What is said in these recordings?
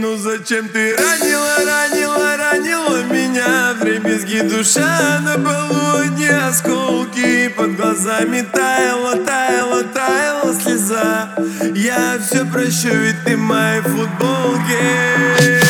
Ну зачем ты ранила, ранила, ранила меня? В дребезги душа на полу одни осколки Под глазами таяла, таяла, таяла слеза. Я все прощу, ведь ты моей футболке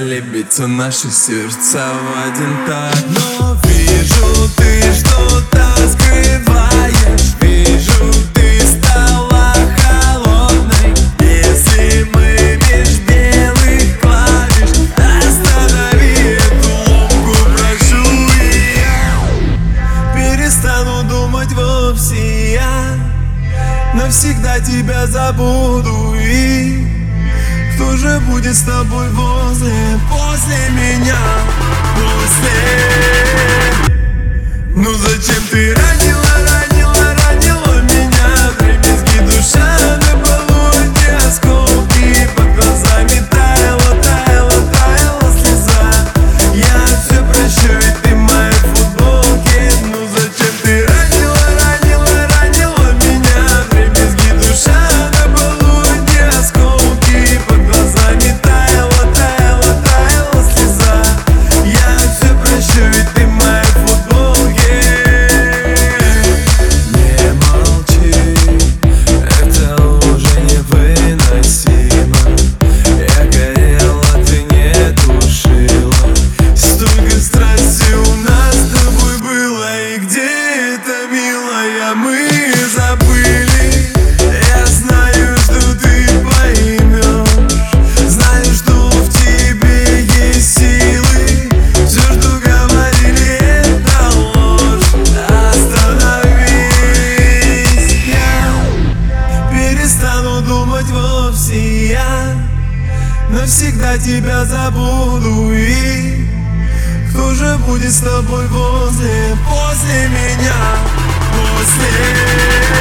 биться наши сердца в один так Но вижу, ты что-то скрываешь. Вижу, ты стала холодной. Если мы меж белых клавиш Останови эту ломку, прошу И я перестану думать вовсе я. Навсегда тебя забуду и с тобой возле, после меня, после Навсегда тебя забуду и Кто же будет с тобой возле, после меня, после Ну